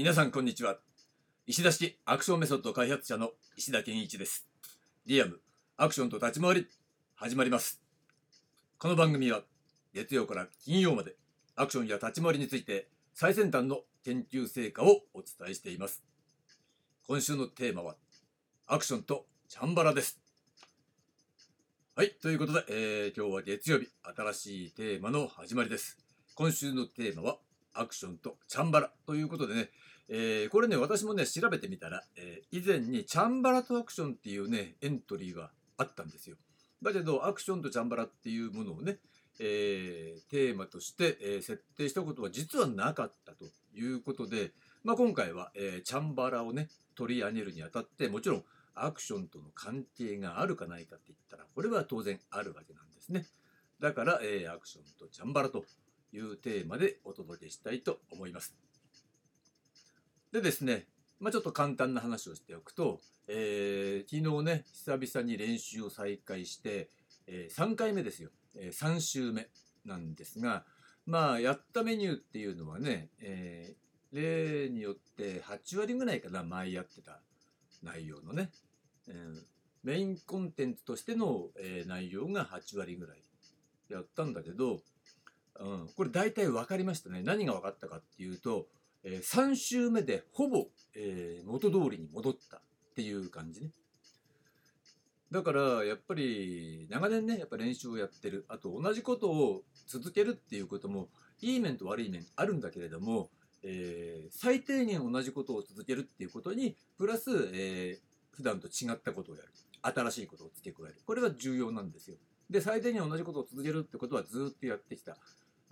皆さんこんにちは。石田式アクションメソッド開発者の石田健一です。リアムアクションと立ち回り始まります。この番組は月曜から金曜までアクションや立ち回りについて最先端の研究成果をお伝えしています。今週のテーマはアクションとチャンバラです。はいということで、えー、今日は月曜日新しいテーマの始まりです。今週のテーマはアクションとチャンバラということでね、えー、これね、私もね、調べてみたら、えー、以前にチャンバラとアクションっていうね、エントリーがあったんですよ。だけど、アクションとチャンバラっていうものをね、えー、テーマとして、えー、設定したことは実はなかったということで、まあ、今回は、えー、チャンバラをね、取り上げるにあたって、もちろんアクションとの関係があるかないかって言ったら、これは当然あるわけなんですね。だから、えー、アクションとチャンバラというテーマでお届けしたいと思います。でですね、まあ、ちょっと簡単な話をしておくと、えー、昨日ね、久々に練習を再開して、えー、3回目ですよ、えー、3週目なんですが、まあ、やったメニューっていうのはね、えー、例によって8割ぐらいかな、前やってた内容のね、えー、メインコンテンツとしての、えー、内容が8割ぐらいやったんだけど、うん、これ大体分かりましたね。何が分かったかっていうと、え、3週目でほぼ、えー、元通りに戻ったっていう感じね。だからやっぱり長年ねやっぱ練習をやってるあと同じことを続けるっていうこともいい面と悪い面あるんだけれども、えー、最低限同じことを続けるっていうことにプラス、えー、普段と違ったことをやる新しいことを付け加えるこれは重要なんですよ。で最低限同じことを続けるってことはずっとやってきた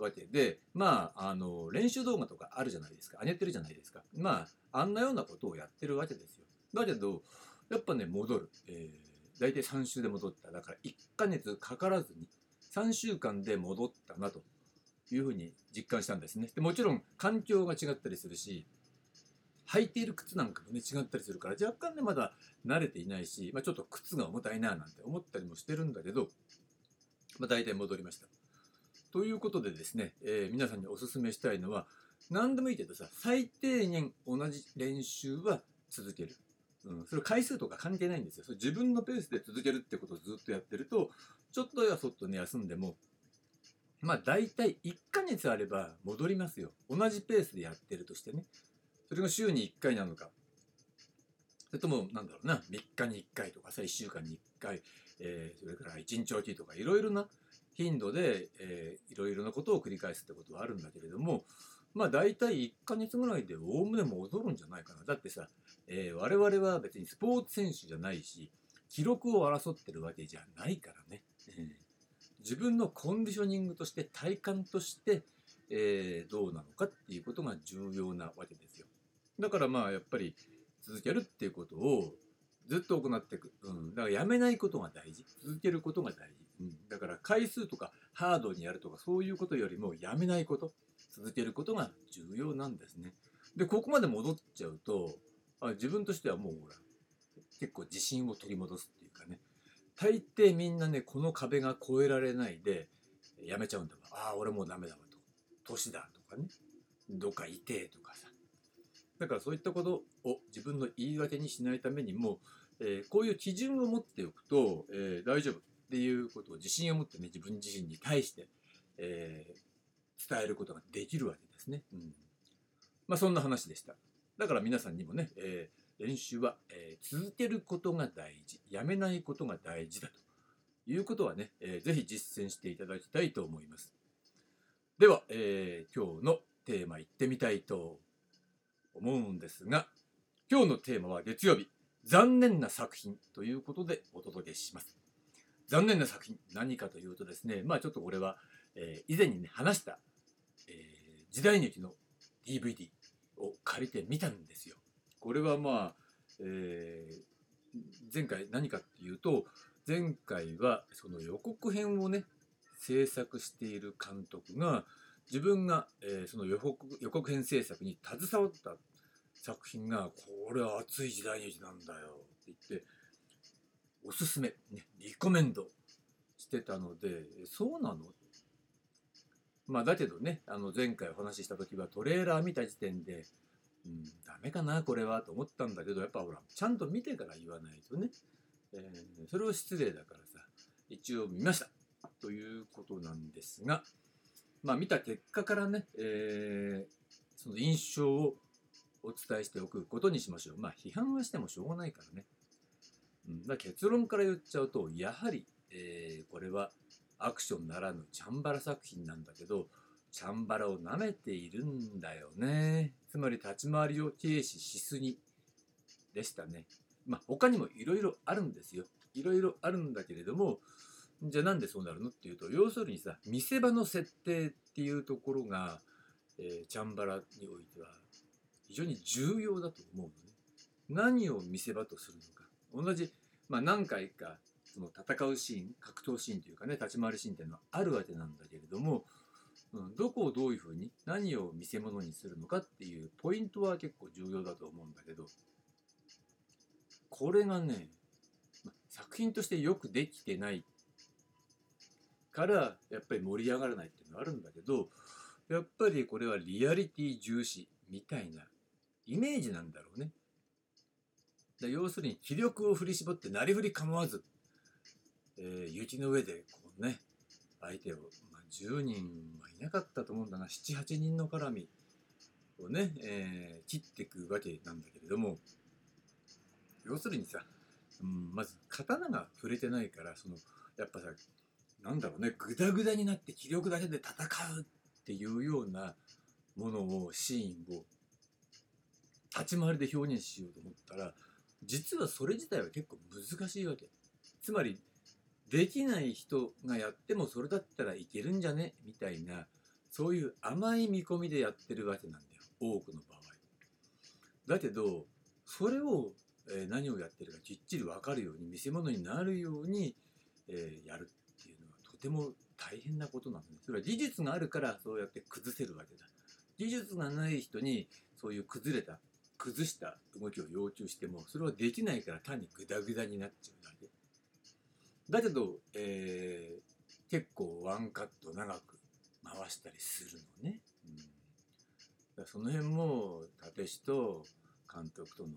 わけでまああの練習動画とかあるじゃないですか。上げてるじゃないですか。まああんなようなことをやってるわけですよ。だけどやっぱね戻る、えー、大体3週で戻った。だから1ヶ月かからずに3週間で戻ったなと。いうふうに実感したんですね。でもちろん環境が違ったりするし履いている靴なんかもね違ったりするから若干ねまだ慣れていないし、まあ、ちょっと靴が重たいななんて思ったりもしてるんだけど、まあ、大体戻りました。ということでですね、えー、皆さんにお勧めしたいのは、何でもいいけどさ、最低限同じ練習は続ける。うん、それ回数とか関係ないんですよ。それ自分のペースで続けるってことをずっとやってると、ちょっとやそっとね、休んでも、まあ大体1ヶ月あれば戻りますよ。同じペースでやってるとしてね。それが週に1回なのか。それとも、なんだろうな、3日に1回とかさ、1週間に1回、えー、それから1日おきとか、いろいろな頻度で、えー、いろいろなことを繰り返すってことはあるんだけれども、まあ大体1ヶ月ぐらいでおおむね戻るんじゃないかな。だってさ、えー、我々は別にスポーツ選手じゃないし、記録を争ってるわけじゃないからね。えー、自分のコンディショニングとして体感として、えー、どうなのかっていうことが重要なわけですよ。だからまあやっぱり続けるっていうことをずっと行っていく。うん。だからやめないことが大事。続けることが大事。うん。だから回数とかハードにやるとかそういうことよりもやめないこと、続けることが重要なんですね。で、ここまで戻っちゃうと、あ自分としてはもうほら、結構自信を取り戻すっていうかね。大抵みんなね、この壁が越えられないでやめちゃうんだわ。ああ、俺もうダメだわと。年だとかね。どっか痛えとかさ。だからそういったことを自分の言い訳にしないためにも、えー、こういう基準を持っておくと、えー、大丈夫っていうことを自信を持ってね、自分自身に対して、えー、伝えることができるわけですね。うん。まあそんな話でした。だから皆さんにもね、えー、練習は、えー、続けることが大事、やめないことが大事だということはね、えー、ぜひ実践していただきたいと思います。では、えー、今日のテーマいってみたいと思うんですが、今日のテーマは月曜日、残念な作品ということでお届けします。残念な作品、何かというとですね、まあちょっとこれは、えー、以前にね、話した、えー、時代劇の DVD を借りてみたんですよ。これはまあ、えー、前回何かっていうと、前回はその予告編をね、制作している監督が、自分が、えー、その予告予告編制作に携わった作品が、これは熱い時代劇なんだよって言って、おすすめ、ね、リコメンドしてたので、そうなの？まあだけどね、あの前回お話しした時はトレーラー見た時点で、うん、ダメかなこれはと思ったんだけどやっぱほらちゃんと見てから言わないとね、えーそれは失礼だからさ一応見ましたということなんですがまあ見た結果からね、えーその印象をお伝えしておくことにしましょう。まあ批判はしてもしょうがないからね、だ結論から言っちゃうとやはり、えーこれはアクションならぬチャンバラ作品なんだけどチャンバラを舐めているんだよね。つまり立ち回りを軽視しすぎでしたね。まあ他にもいろいろあるんですよ。いろいろあるんだけれども、じゃあなんでそうなるの？っていうと、要するにさ、見せ場の設定っていうところが、えーチャンバラにおいては非常に重要だと思うのね。何を見せ場とするのか。同じ、まあ何回かその戦うシーン、格闘シーンというかね、立ち回りシーンっていうのはあるわけなんだけれども、うん、どこをどういうふうに何を見せ物にするのかっていうポイントは結構重要だと思うんだけどこれがね作品としてよくできてないからやっぱり盛り上がらないっていうのはあるんだけどやっぱりこれはリアリティ重視みたいなイメージなんだろうね。だ要するに気力を振り絞ってなりふり構わず、えー雪の上でこうね相手を、まあ、10人はいなかったと思うんだな78人の絡みをね、えー切っていくわけなんだけれども要するにさ、うん、まず刀が触れてないからそのやっぱさなんだろうねグダグダになって気力だけで戦うっていうようなものをシーンを立ち回りで表現しようと思ったら実はそれ自体は結構難しいわけ。つまりできない人がやってもそれだったらいけるんじゃね？みたいなそういう甘い見込みでやってるわけなんだよ。多くの場合。だけどそれを、えー何をやってるかきっちり分かるように見せ物になるように、えーやるっていうのはとても大変なことなんです。それは技術があるからそうやって崩せるわけだ。技術がない人にそういう崩れた崩した動きを要求してもそれはできないから単にグダグダになっちゃうだけ。だけど、えー結構ワンカット長く回したりするのね、うん、だその辺も立石と監督との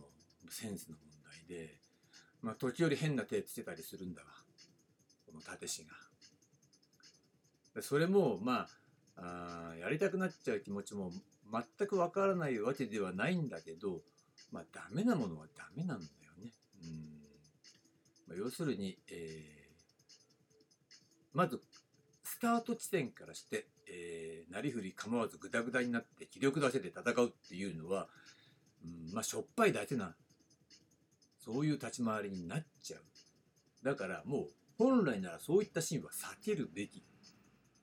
センスの問題でまあ時折変な手つけたりするんだわ。この立石が。それもまああやりたくなっちゃう気持ちも全くわからないわけではないんだけどまあダメなものはダメなんだよね。うんまあ、要するに、えーまずスタート地点からして、えーなりふり構わずグダグダになって気力だけで戦うっていうのは、うん、まあしょっぱいだけなそういう立ち回りになっちゃう。だからもう本来ならそういったシーンは避けるべき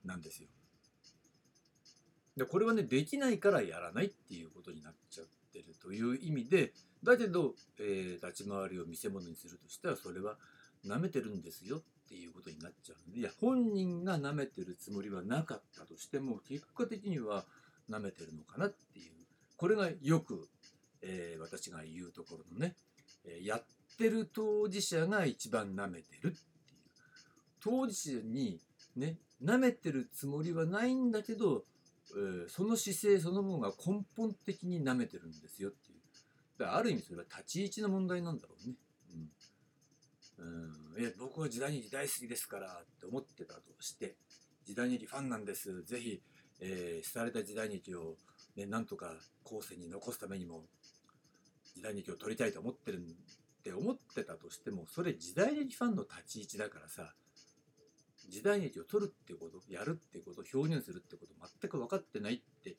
なんですよ。でこれはねできないからやらないっていうことになっちゃってるという意味でだけど、えー立ち回りを見せ物にするとしたらそれは舐めてるんですよっていうことになっちゃうのでいや本人が舐めてるつもりはなかったとしても結果的には舐めてるのかなっていう。これがよく、えー私が言うところのね、えーやってる当事者が一番舐めてるっていう。当事者にね舐めてるつもりはないんだけど、えーその姿勢そのものが根本的に舐めてるんですよっていう。だからある意味それは立ち位置の問題なんだろうね。うん。うん、いや僕は時代劇大好きですからって思ってたとして時代劇ファンなんです。ぜひ、えー、廃れた時代劇を、ね、なんとか後世に残すためにも時代劇を撮りたいと思ってるって思ってたとしてもそれ時代劇ファンの立ち位置だからさ時代劇を撮るっていうことやるってこと表現するってこと全く分かってないって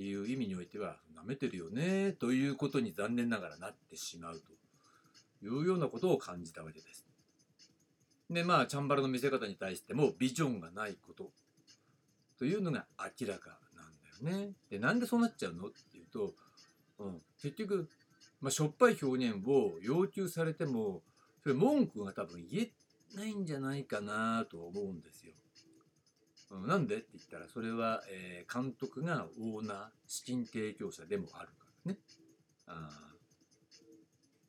いう意味においては舐めてるよねということに残念ながらなってしまうというようなことを感じたわけです。でまあチャンバラの見せ方に対してもビジョンがないことというのが明らかなんだよね。でなんでそうなっちゃうのっていうと、うん、結局、まあ、しょっぱい表現を要求されてもそれ文句が多分言えないんじゃないかなと思うんですよ。なんでって言ったらそれは、え監督がオーナー資金提供者でもあるからね。あ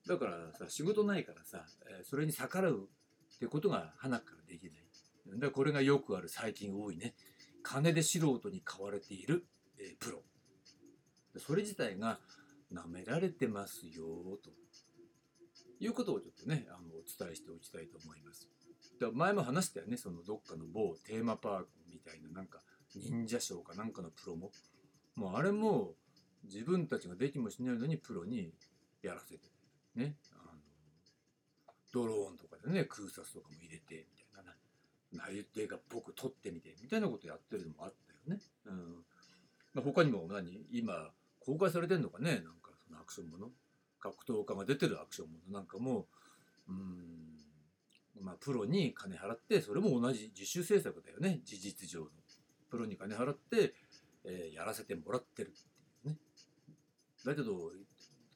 だからさ仕事ないからさ、それに逆らうってことが花からできない。だこれがよくある最近多いね。金で素人に買われている、えプロ。それ自体が舐められてますよということをちょっとねあ伝えしておきたいと思います。前も話したよね。そのどっかの某テーマパークみたいななんか忍者ショーかなんかのプロももうあれも自分たちができもしないのにプロにやらせて。ね。あのドローンとかでね空撮とかも入れてみたいな内定が僕撮ってみてみたいなことやってるのもあったよね。うん。まあ、他にも何？今公開されてんのかね？なんかそのアクションもの？格闘家が出てるアクションものなんかもうん。まあプロに金払ってそれも同じ自主制作だよね。事実上の。プロに金払って、えー、やらせてもらってるっていうね。だけど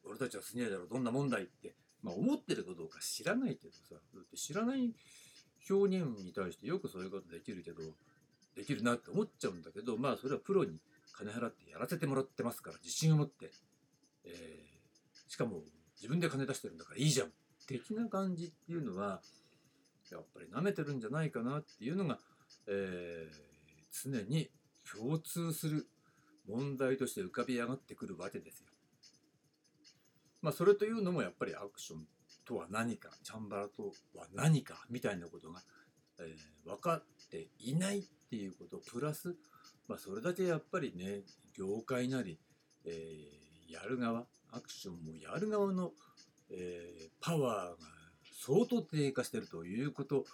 俺たちはすげえだろどんな問題って、まあ、思ってるかどうか知らないけどさ。だって知らない表現に対してよくそういうことできるけどできるなって思っちゃうんだけどまあそれはプロに金払ってやらせてもらってますから。自信を持って、えー、しかも自分で金出してるんだからいいじゃん。的な感じっていうのはやっぱり舐めてるんじゃないかなっていうのが、えー、常に共通する問題として浮かび上がってくるわけですよ。まあそれというのもやっぱりアクションとは何かチャンバラとは何かみたいなことが、えー、分かっていないっていうことプラス、まあ、それだけやっぱりね業界なり、えー、やる側アクションもやる側の、えー、パワーが相当低下しているということ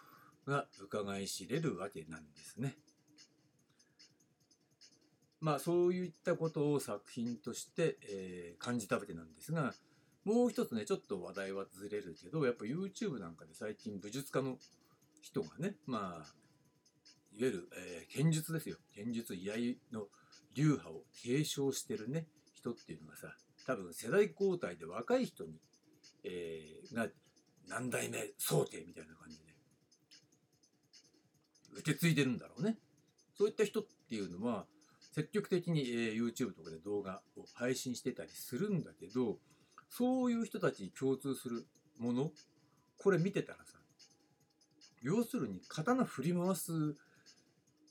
が伺い知れるわけなんですね。まあそういったことを作品として、えー、感じたわけなんですがもう一つねちょっと話題はずれるけどやっぱ YouTube なんかで最近武術家の人がねまあいわゆる、えー、剣術ですよ剣術居合の流派を継承してるね人っていうのがさ多分世代交代で若い人に、えー、が何代目想定みたいな感じで。受け継いでるんだろうね。そういった人っていうのは積極的に、えー、YouTube とかで動画を配信してたりするんだけどそういう人たちに共通するものこれ見てたらさ要するに刀振り回す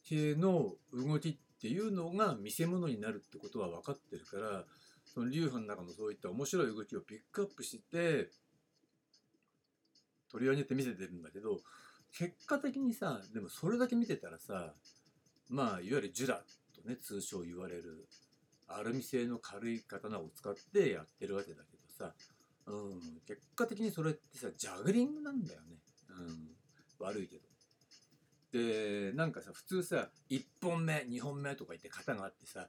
系の動きっていうのが見せ物になるってことは分かってるからその流派の中のそういった面白い動きをピックアップして取り上げて見せてるんだけど結果的にさでもそれだけ見てたらさまあいわゆるジュラとね通称言われるアルミ製の軽い刀を使ってやってるわけだけどさ、うん、結果的にそれってさジャグリングなんだよね、うん、悪いけど。でなんかさ普通さ1本目2本目とか言って型があってさ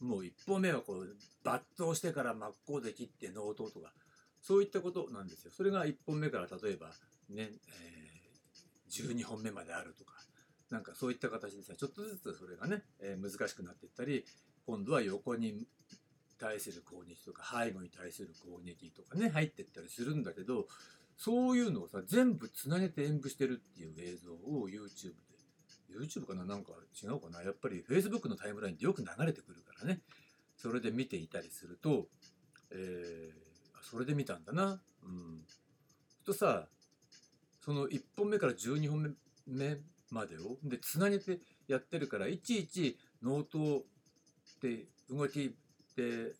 もう1本目はこう抜刀してから真っ向で切って納刀とかそういったことなんですよ。それが1本目から例えばね、えー、12本目まであるとかなんかそういった形でさちょっとずつそれがね、えー、難しくなっていったり今度は横に対する攻撃とか背後に対する攻撃とかね入っていったりするんだけどそういうのをさ全部つなげて演舞してるっていう映像を YouTube で。YouTube かな？なんか違うかな？やっぱり Facebook のタイムラインでよく流れてくるからね。それで見ていたりすると、えー、それで見たんだな。うん。とさその1本目から12本目までをでつなげてやってるからいちいちノートで動きで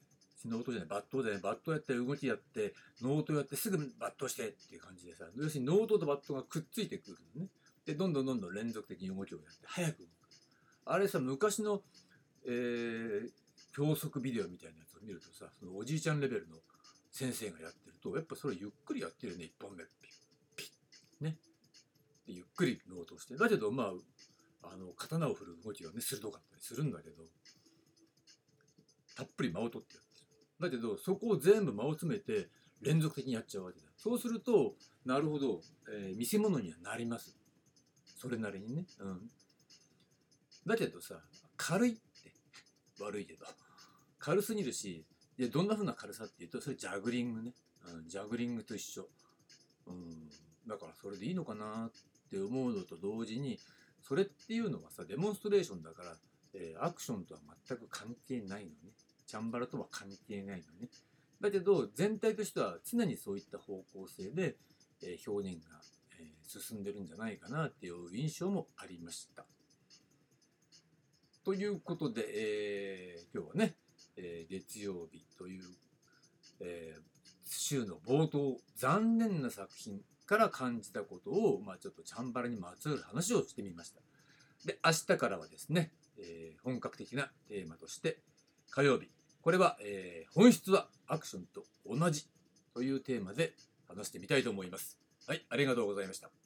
ノートじゃないバットじゃないバットやって動きやってノートやってすぐバットしてっていう感じでさ要するにノートとバットがくっついてくるのね。でどんどんどんどん連続的に動きをやって早く動く。あれさ昔の、えー、教則ビデオみたいなやつを見るとさそのおじいちゃんレベルの先生がやってるとやっぱそれゆっくりやってるね1本目ピッピッねでゆっくり納刀してだけどまああの刀を振る動きがね鋭かったりするんだけどたっぷり間を取ってやってる。だけど、そこを全部間を詰めて連続的にやっちゃうわけだ。そうすると、なるほど、えー、見せ物にはなります。それなりにね。うん。だけどさ、軽い悪いけど、軽すぎるし、でどんな風な軽さっていうと、それジャグリングね。うん、ジャグリングと一緒。うん、だからそれでいいのかなって思うのと同時に、それっていうのはさ、デモンストレーションだから、えー、アクションとは全く関係ないのね。チャンバラとは関係ないのね。だけど、全体としては常にそういった方向性で、えー、表現が、えー、進んでるんじゃないかなっていう印象もありました。ということで、えー、今日はね、えー月曜日という、えー週の冒頭残念な作品から感じたことを、まあ、ちょっとチャンバラにまつわる話をしてみました。で明日からはですね、えー本格的なテーマとして火曜日。これは、えー本質はアクションと同じというテーマで話してみたいと思います。はいありがとうございました。